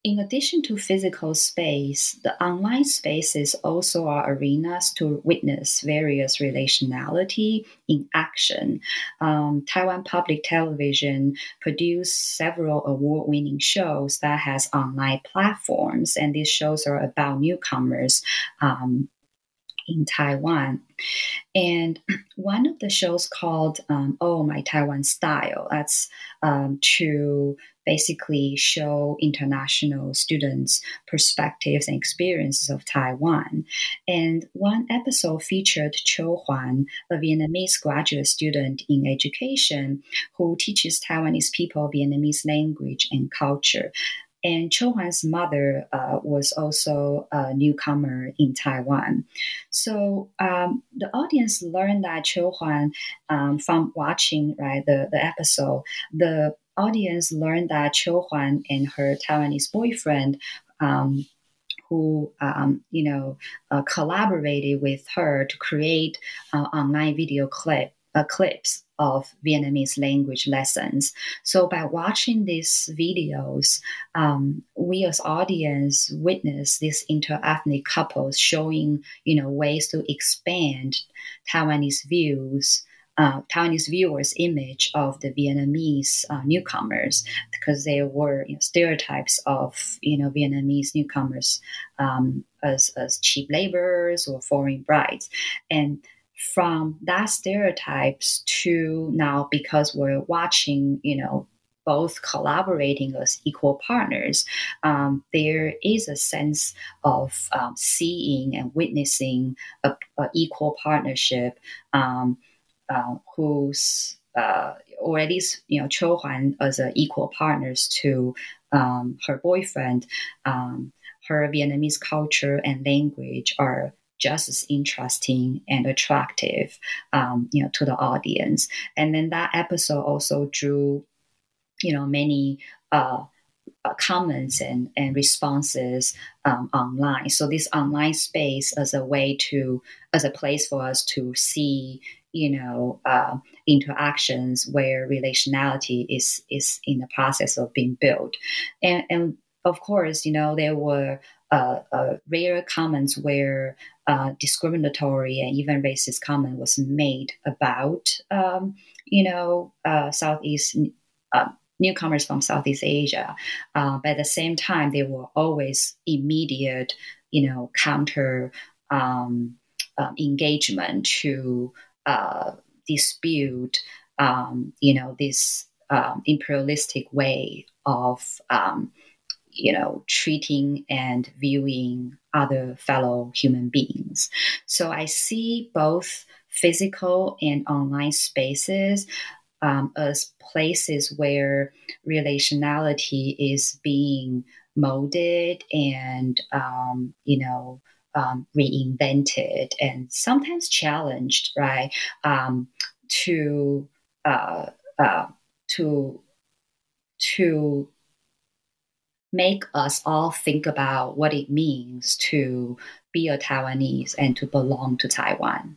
Speaker 2: in addition to physical space, the online spaces also are arenas to witness various relationality in action. Um, Taiwan Public Television produced several award-winning shows that has online platforms, and these shows are about newcomers um, in Taiwan. And one of the shows called um, Oh My Taiwan Style, that's um, to basically show international students perspectives and experiences of Taiwan. And one episode featured Cho Huan, a Vietnamese graduate student in education who teaches Taiwanese people Vietnamese language and culture. And Cho Huan's mother uh, was also a newcomer in Taiwan. So um, the audience learned that Cho Huan, um, from watching right the, the episode, the audience learned that Cho Huan and her Taiwanese boyfriend um, who um, you know uh, collaborated with her to create uh, online video clip uh, clips of Vietnamese language lessons. So by watching these videos, um, we as audience witness these interethnic couples showing you know ways to expand Taiwanese views uh, Taiwanese viewers' image of the Vietnamese uh, newcomers because there were you know, stereotypes of you know Vietnamese newcomers um, as, as cheap laborers or foreign brides, and from that stereotypes to now because we're watching you know both collaborating as equal partners, um, there is a sense of um, seeing and witnessing a, a equal partnership um, uh, whose uh, or at least you know Qiu Huan as a equal partners to um, her boyfriend. Um, her Vietnamese culture and language are just as interesting and attractive, um, you know, to the audience. And then that episode also drew, you know, many uh, uh, comments and, and responses um, online. So this online space as a way to, as a place for us to see, you know, uh, interactions where relationality is is in the process of being built, and and of course, you know, there were uh, uh, rare comments where uh, discriminatory and even racist comment was made about, um, you know, uh, Southeast uh, newcomers from Southeast Asia. Uh, but at the same time, they were always immediate, you know, counter um, um, engagement to dispute, um, you know, this um, imperialistic way of you know, treating and viewing other fellow human beings. So I see both physical and online spaces um, as places where relationality is being molded and, um, you know, um, reinvented and sometimes challenged, right? Um, to uh, uh, to to make us all think about what it means to be a Taiwanese and to belong to Taiwan.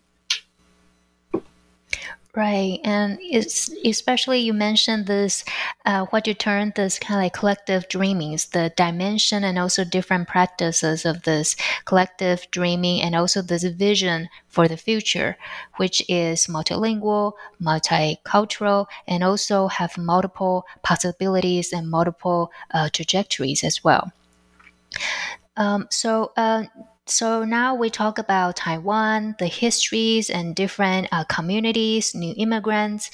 Speaker 1: Right, and it's especially you mentioned this, uh, what you term this kind of like collective dreamings, the dimension and also different practices of this collective dreaming, and also this vision for the future, which is multilingual, multicultural, and also have multiple possibilities and multiple uh, trajectories as well. Um, so, uh, so now we talk about Taiwan, the histories and different uh, communities, new immigrants.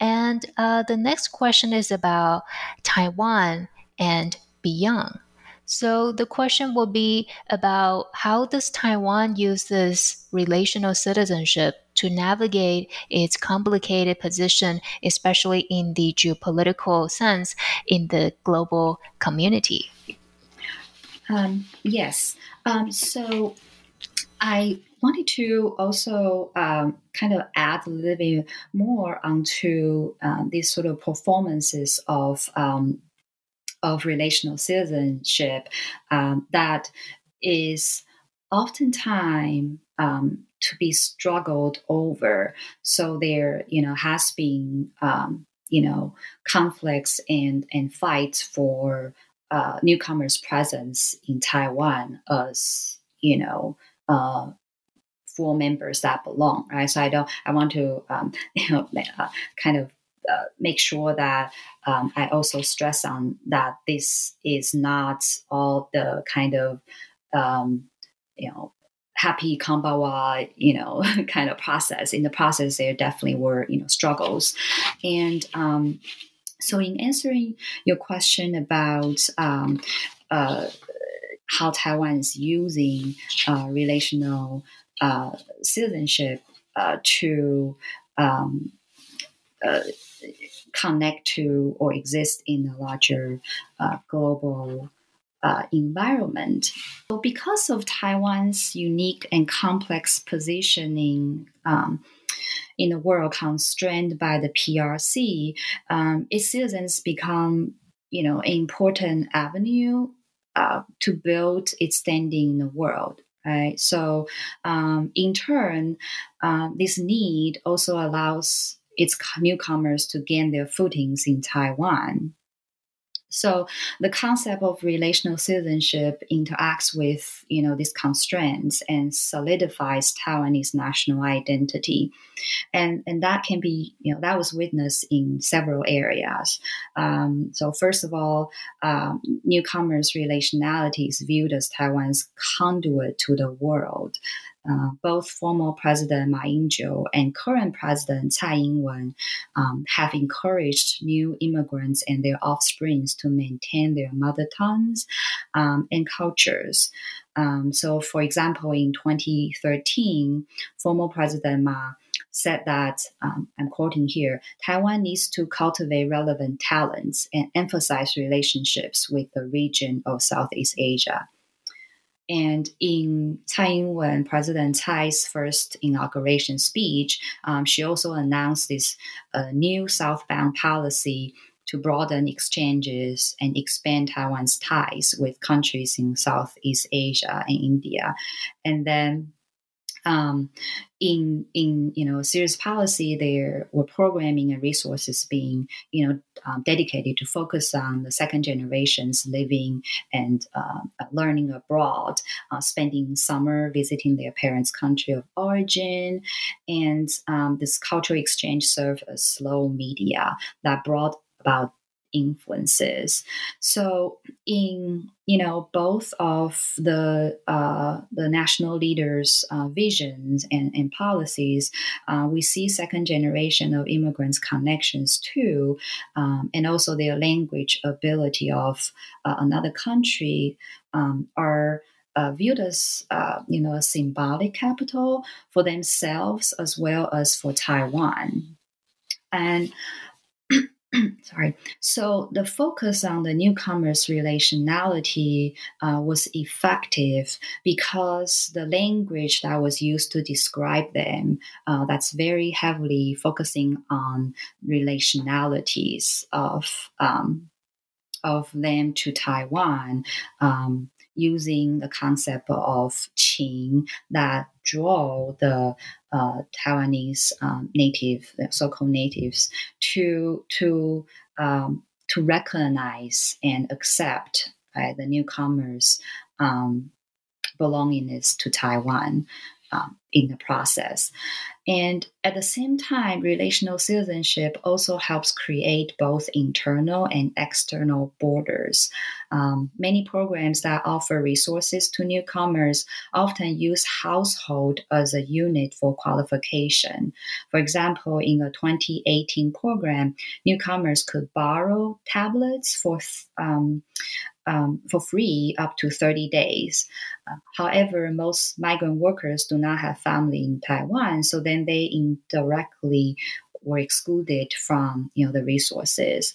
Speaker 1: And uh, the next question is about Taiwan and beyond. So the question will be about how does Taiwan use this relational citizenship to navigate its complicated position, especially in the geopolitical sense in the global community?
Speaker 2: Um, yes. Um, so I wanted to also um, kind of add a little bit more onto um, these sort of performances of um, of relational citizenship um, that is oftentimes to be struggled over. So there, you know, has been you know conflicts and and fights for uh, newcomers' presence in Taiwan as you know uh, full members that belong, right? So I don't. I want to um, you know uh, kind of uh, make sure that um, I also stress on that this is not all the kind of um, you know happy kumbaya you know kind of process. In the process, there definitely were you know struggles, and um, so, in answering your question about um, uh, how Taiwan is using uh, relational uh, citizenship uh, to um, uh, connect to or exist in a larger uh, global environment. So because of Taiwan's unique and complex positioning um, in the world constrained by the PRC, um, its citizens become, you know, an important avenue uh, to build its standing in the world. Right. So, um, in turn, uh, this need also allows its newcomers to gain their footings in Taiwan. So the concept of relational citizenship interacts with you know these constraints and solidifies Taiwanese national identity, and and that can be you know that was witnessed in several areas. Um, so first of all, um, newcomers' relationality is viewed as Taiwan's conduit to the world. Uh, both former President Ma Ying-jeou and current President Tsai Ing-wen um, have encouraged new immigrants and their offsprings to maintain their mother tongues um, and cultures. Um, so, for example, in 2013, former President Ma said that, um, I'm quoting here Taiwan needs to cultivate relevant talents and emphasize relationships with the region of Southeast Asia. And in Tsai Ing-wen, President Tsai's first inauguration speech, um, she also announced this uh, new southbound policy to broaden exchanges and expand Taiwan's ties with countries in Southeast Asia and India. And then um, in in you know serious policy, there were programming and resources being you know um, dedicated to focus on the second generations living and uh, learning abroad, uh, spending summer visiting their parents' country of origin, and um, this cultural exchange served as slow media that brought about influences. So in you know both of the uh, the national leaders' uh, visions and, and policies, uh, we see second generation of immigrants' connections too, um, and also their language ability of uh, another country um, are. Uh, viewed as uh, you know a symbolic capital for themselves as well as for Taiwan, and sorry. So the focus on the newcomers' relationality uh, was effective because the language that was used to describe them uh, that's very heavily focusing on relationalities of um, of them to Taiwan. Um, using the concept of qing that draw the uh, Taiwanese um, native, so-called natives, to to um, to recognize and accept the newcomers' um, belongingness to Taiwan um, in the process. And at the same time, relational citizenship also helps create both internal and external borders. Um, many programs that offer resources to newcomers often use household as a unit for qualification. For example, in a 2018 program, newcomers could borrow tablets for um, um, for free up to 30 days. Uh, however, most migrant workers do not have family in Taiwan, so then they indirectly were excluded from you know the resources.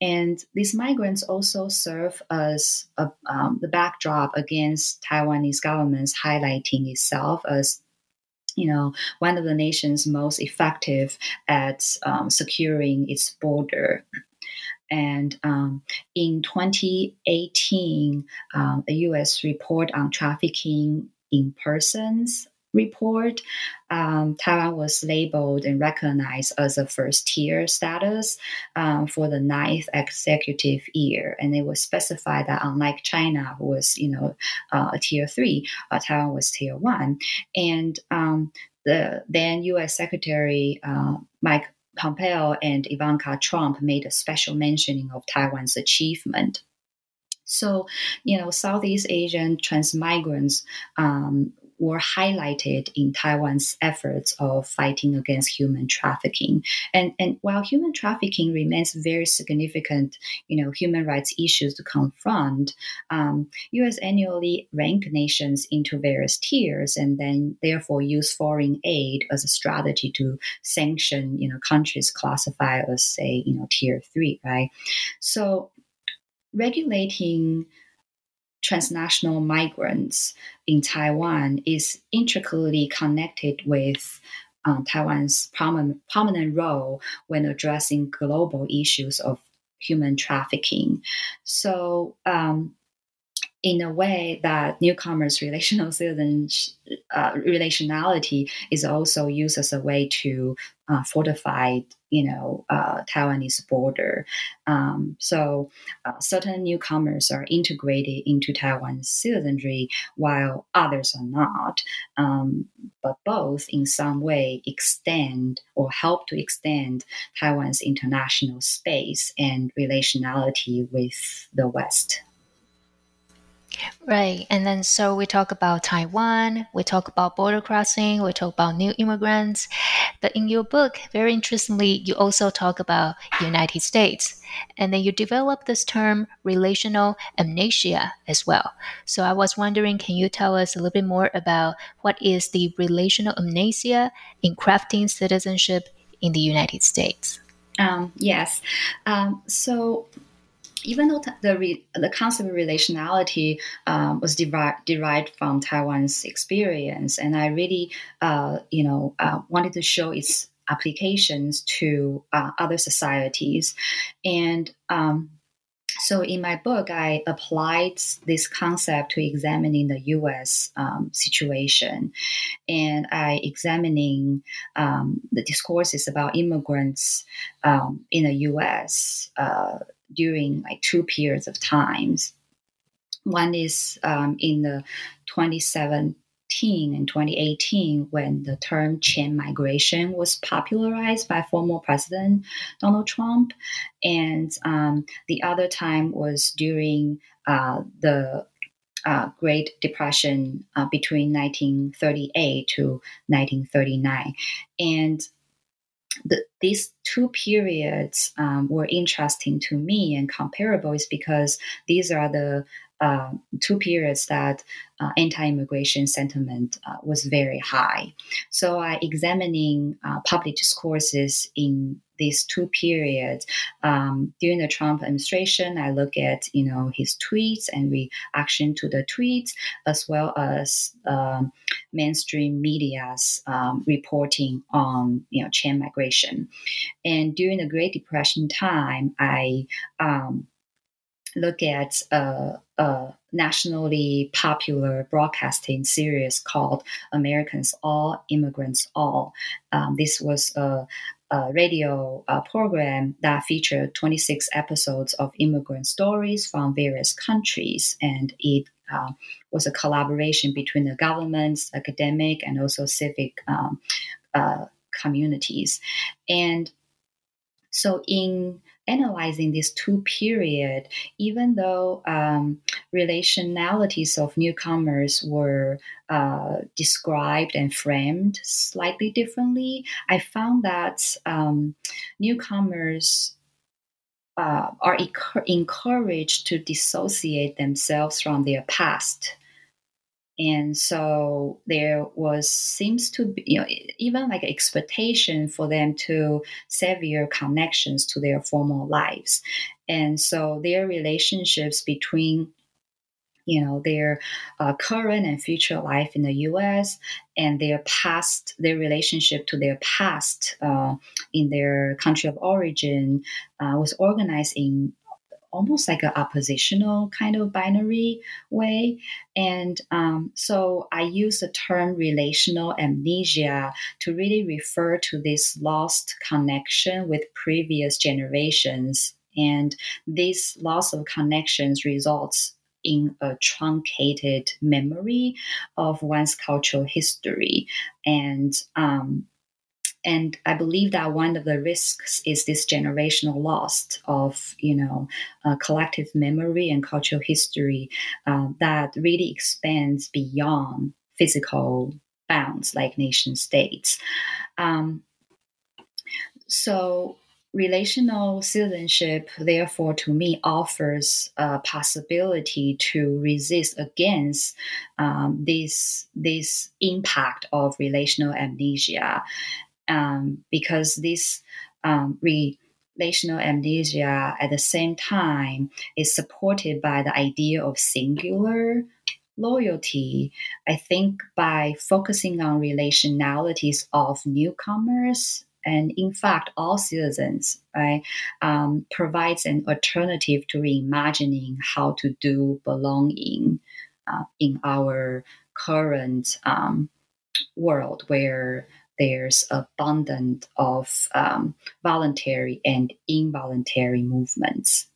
Speaker 2: And these migrants also serve as a, um, the backdrop against Taiwanese governments highlighting itself as you know, one of the nation's most effective at um, securing its border and um, in 2018, um, a U.S. report on trafficking in persons report, um, Taiwan was labeled and recognized as a first tier status um, for the ninth executive year, and it was specified that unlike China, who was you know uh, a tier three, uh, Taiwan was tier one, and um, the then U.S. Secretary uh, Mike Pompeo and Ivanka Trump made a special mentioning of Taiwan's achievement. So, you know, Southeast Asian transmigrants um, were highlighted in Taiwan's efforts of fighting against human trafficking. And, and while human trafficking remains very significant, you know, human rights issues to confront, um, U.S. annually rank nations into various tiers and then therefore use foreign aid as a strategy to sanction, you know, countries classified as say, you know, tier three, right? So regulating transnational migrants in Taiwan is intricately connected with um, Taiwan's prominent, prominent role when addressing global issues of human trafficking. So, um, in a way that newcomers' relational uh, relationality is also used as a way to uh, fortify, you know, uh, Taiwanese border. Um, so uh, certain newcomers are integrated into Taiwan's citizenry, while others are not. Um, but both, in some way, extend or help to extend Taiwan's international space and relationality with the West.
Speaker 1: Right. And then so we talk about Taiwan, we talk about border crossing, we talk about new immigrants. But in your book, very interestingly, you also talk about United States. And then you develop this term relational amnesia as well. So I was wondering, can you tell us a little bit more about what is the relational amnesia in crafting citizenship in the United States?
Speaker 2: Um, yes. Um, so even though the re, the concept of relationality um, was derived, derived from Taiwan's experience, and I really, uh, you know, uh, wanted to show its applications to uh, other societies, and um, so in my book, I applied this concept to examining the U.S. Um, situation, and I examining um, the discourses about immigrants um, in the U.S. Uh, during like two periods of times. One is um, in the 2017 and 2018 when the term chain migration was popularized by former President Donald Trump. And um, the other time was during uh, the uh, Great Depression uh, between 1938 to 1939. And the, these two periods um, were interesting to me and comparable is because these are the uh, two periods that uh, anti-immigration sentiment uh, was very high. So I examining uh, public discourses in these two periods um, during the Trump administration. I look at you know his tweets and reaction to the tweets, as well as um, mainstream media's um, reporting on you know chain migration. And during the Great Depression time, I um, look at a, a, nationally popular broadcasting series called Americans All, Immigrants All. Um, this was a, a radio uh, program that featured 26 episodes of immigrant stories from various countries, and it uh, was a collaboration between the governments, academic, and also civic um, uh, communities. And so, in analyzing these two period, even though um, relationalities of newcomers were uh, described and framed slightly differently, I found that um, newcomers uh, are encouraged to dissociate themselves from their past and so there was seems to be you know even like expectation for them to sever connections to their former lives and so their relationships between you know their uh, current and future life in the U.S. and their past, their relationship to their past uh, in their country of origin uh, was organized in almost like an oppositional kind of binary way. And um, so I use the term relational amnesia to really refer to this lost connection with previous generations. And this loss of connections results in a truncated memory of one's cultural history. And um, and I believe that one of the risks is this generational loss of you know uh, collective memory and cultural history uh, that really expands beyond physical bounds like nation states. Um, so relational citizenship therefore to me offers a possibility to resist against um, this this impact of relational amnesia um, because this um, relational amnesia at the same time is supported by the idea of singular loyalty. I think by focusing on relationalities of newcomers and in fact all citizens right um, provides an alternative to reimagining how to do belonging uh, in our current um, world where there's abundant of um, voluntary and involuntary movements.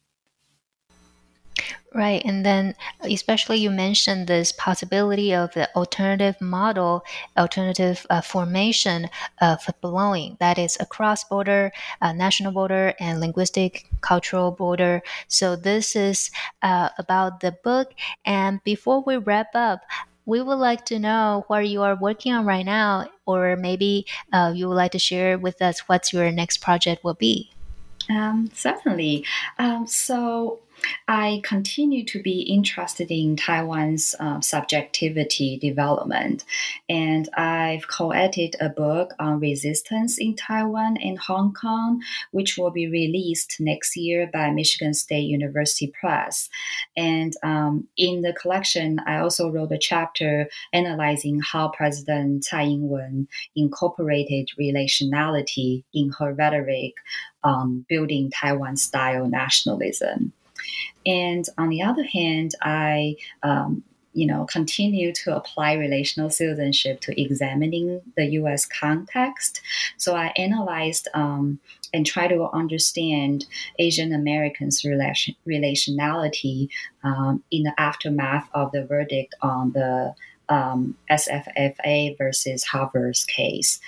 Speaker 1: Right. And then, especially you mentioned this possibility of the alternative model, alternative uh, formation of belonging that is across border, uh, national border, and linguistic cultural border. So, this is uh, about the book. And before we wrap up, we would like to know what you are working on right now, or maybe uh, you would like to share with us what your next project will be.
Speaker 2: Um, certainly. Um, so I continue to be interested in Taiwan's uh, subjectivity development, and I've co-edited a book on resistance in Taiwan and Hong Kong, which will be released next year by Michigan State University Press. And um, in the collection, I also wrote a chapter analyzing how President Tsai Ing-wen incorporated relationality in her rhetoric um, building Taiwan style nationalism. And on the other hand, I um, you know, continue to apply relational citizenship to examining the U.S. context. So I analyzed um, and try to understand Asian Americans' relation, relationality um, in the aftermath of the verdict on the um, SFFA versus Harvard's case.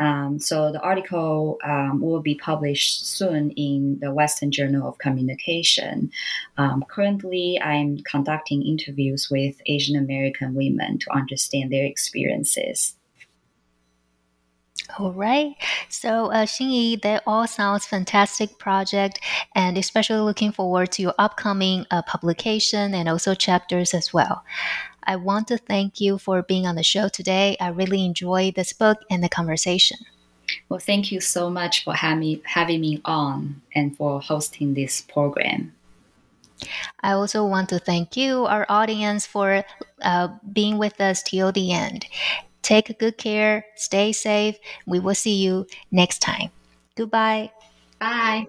Speaker 2: Um, so the article um, will be published soon in the Western Journal of Communication. Um, currently, I'm conducting interviews with Asian American women to understand their experiences.
Speaker 1: All right. So, uh, Hsin-I, that all sounds fantastic project, and especially looking forward to your upcoming uh, publication and also chapters as well. I want to thank you for being on the show today. I really enjoyed this book and the conversation.
Speaker 2: Well, thank you so much for having, having me on and for hosting this program.
Speaker 1: I also want to thank you, our audience, for uh, being with us till the end. Take good care, stay safe. We will see you next time. Goodbye.
Speaker 2: Bye.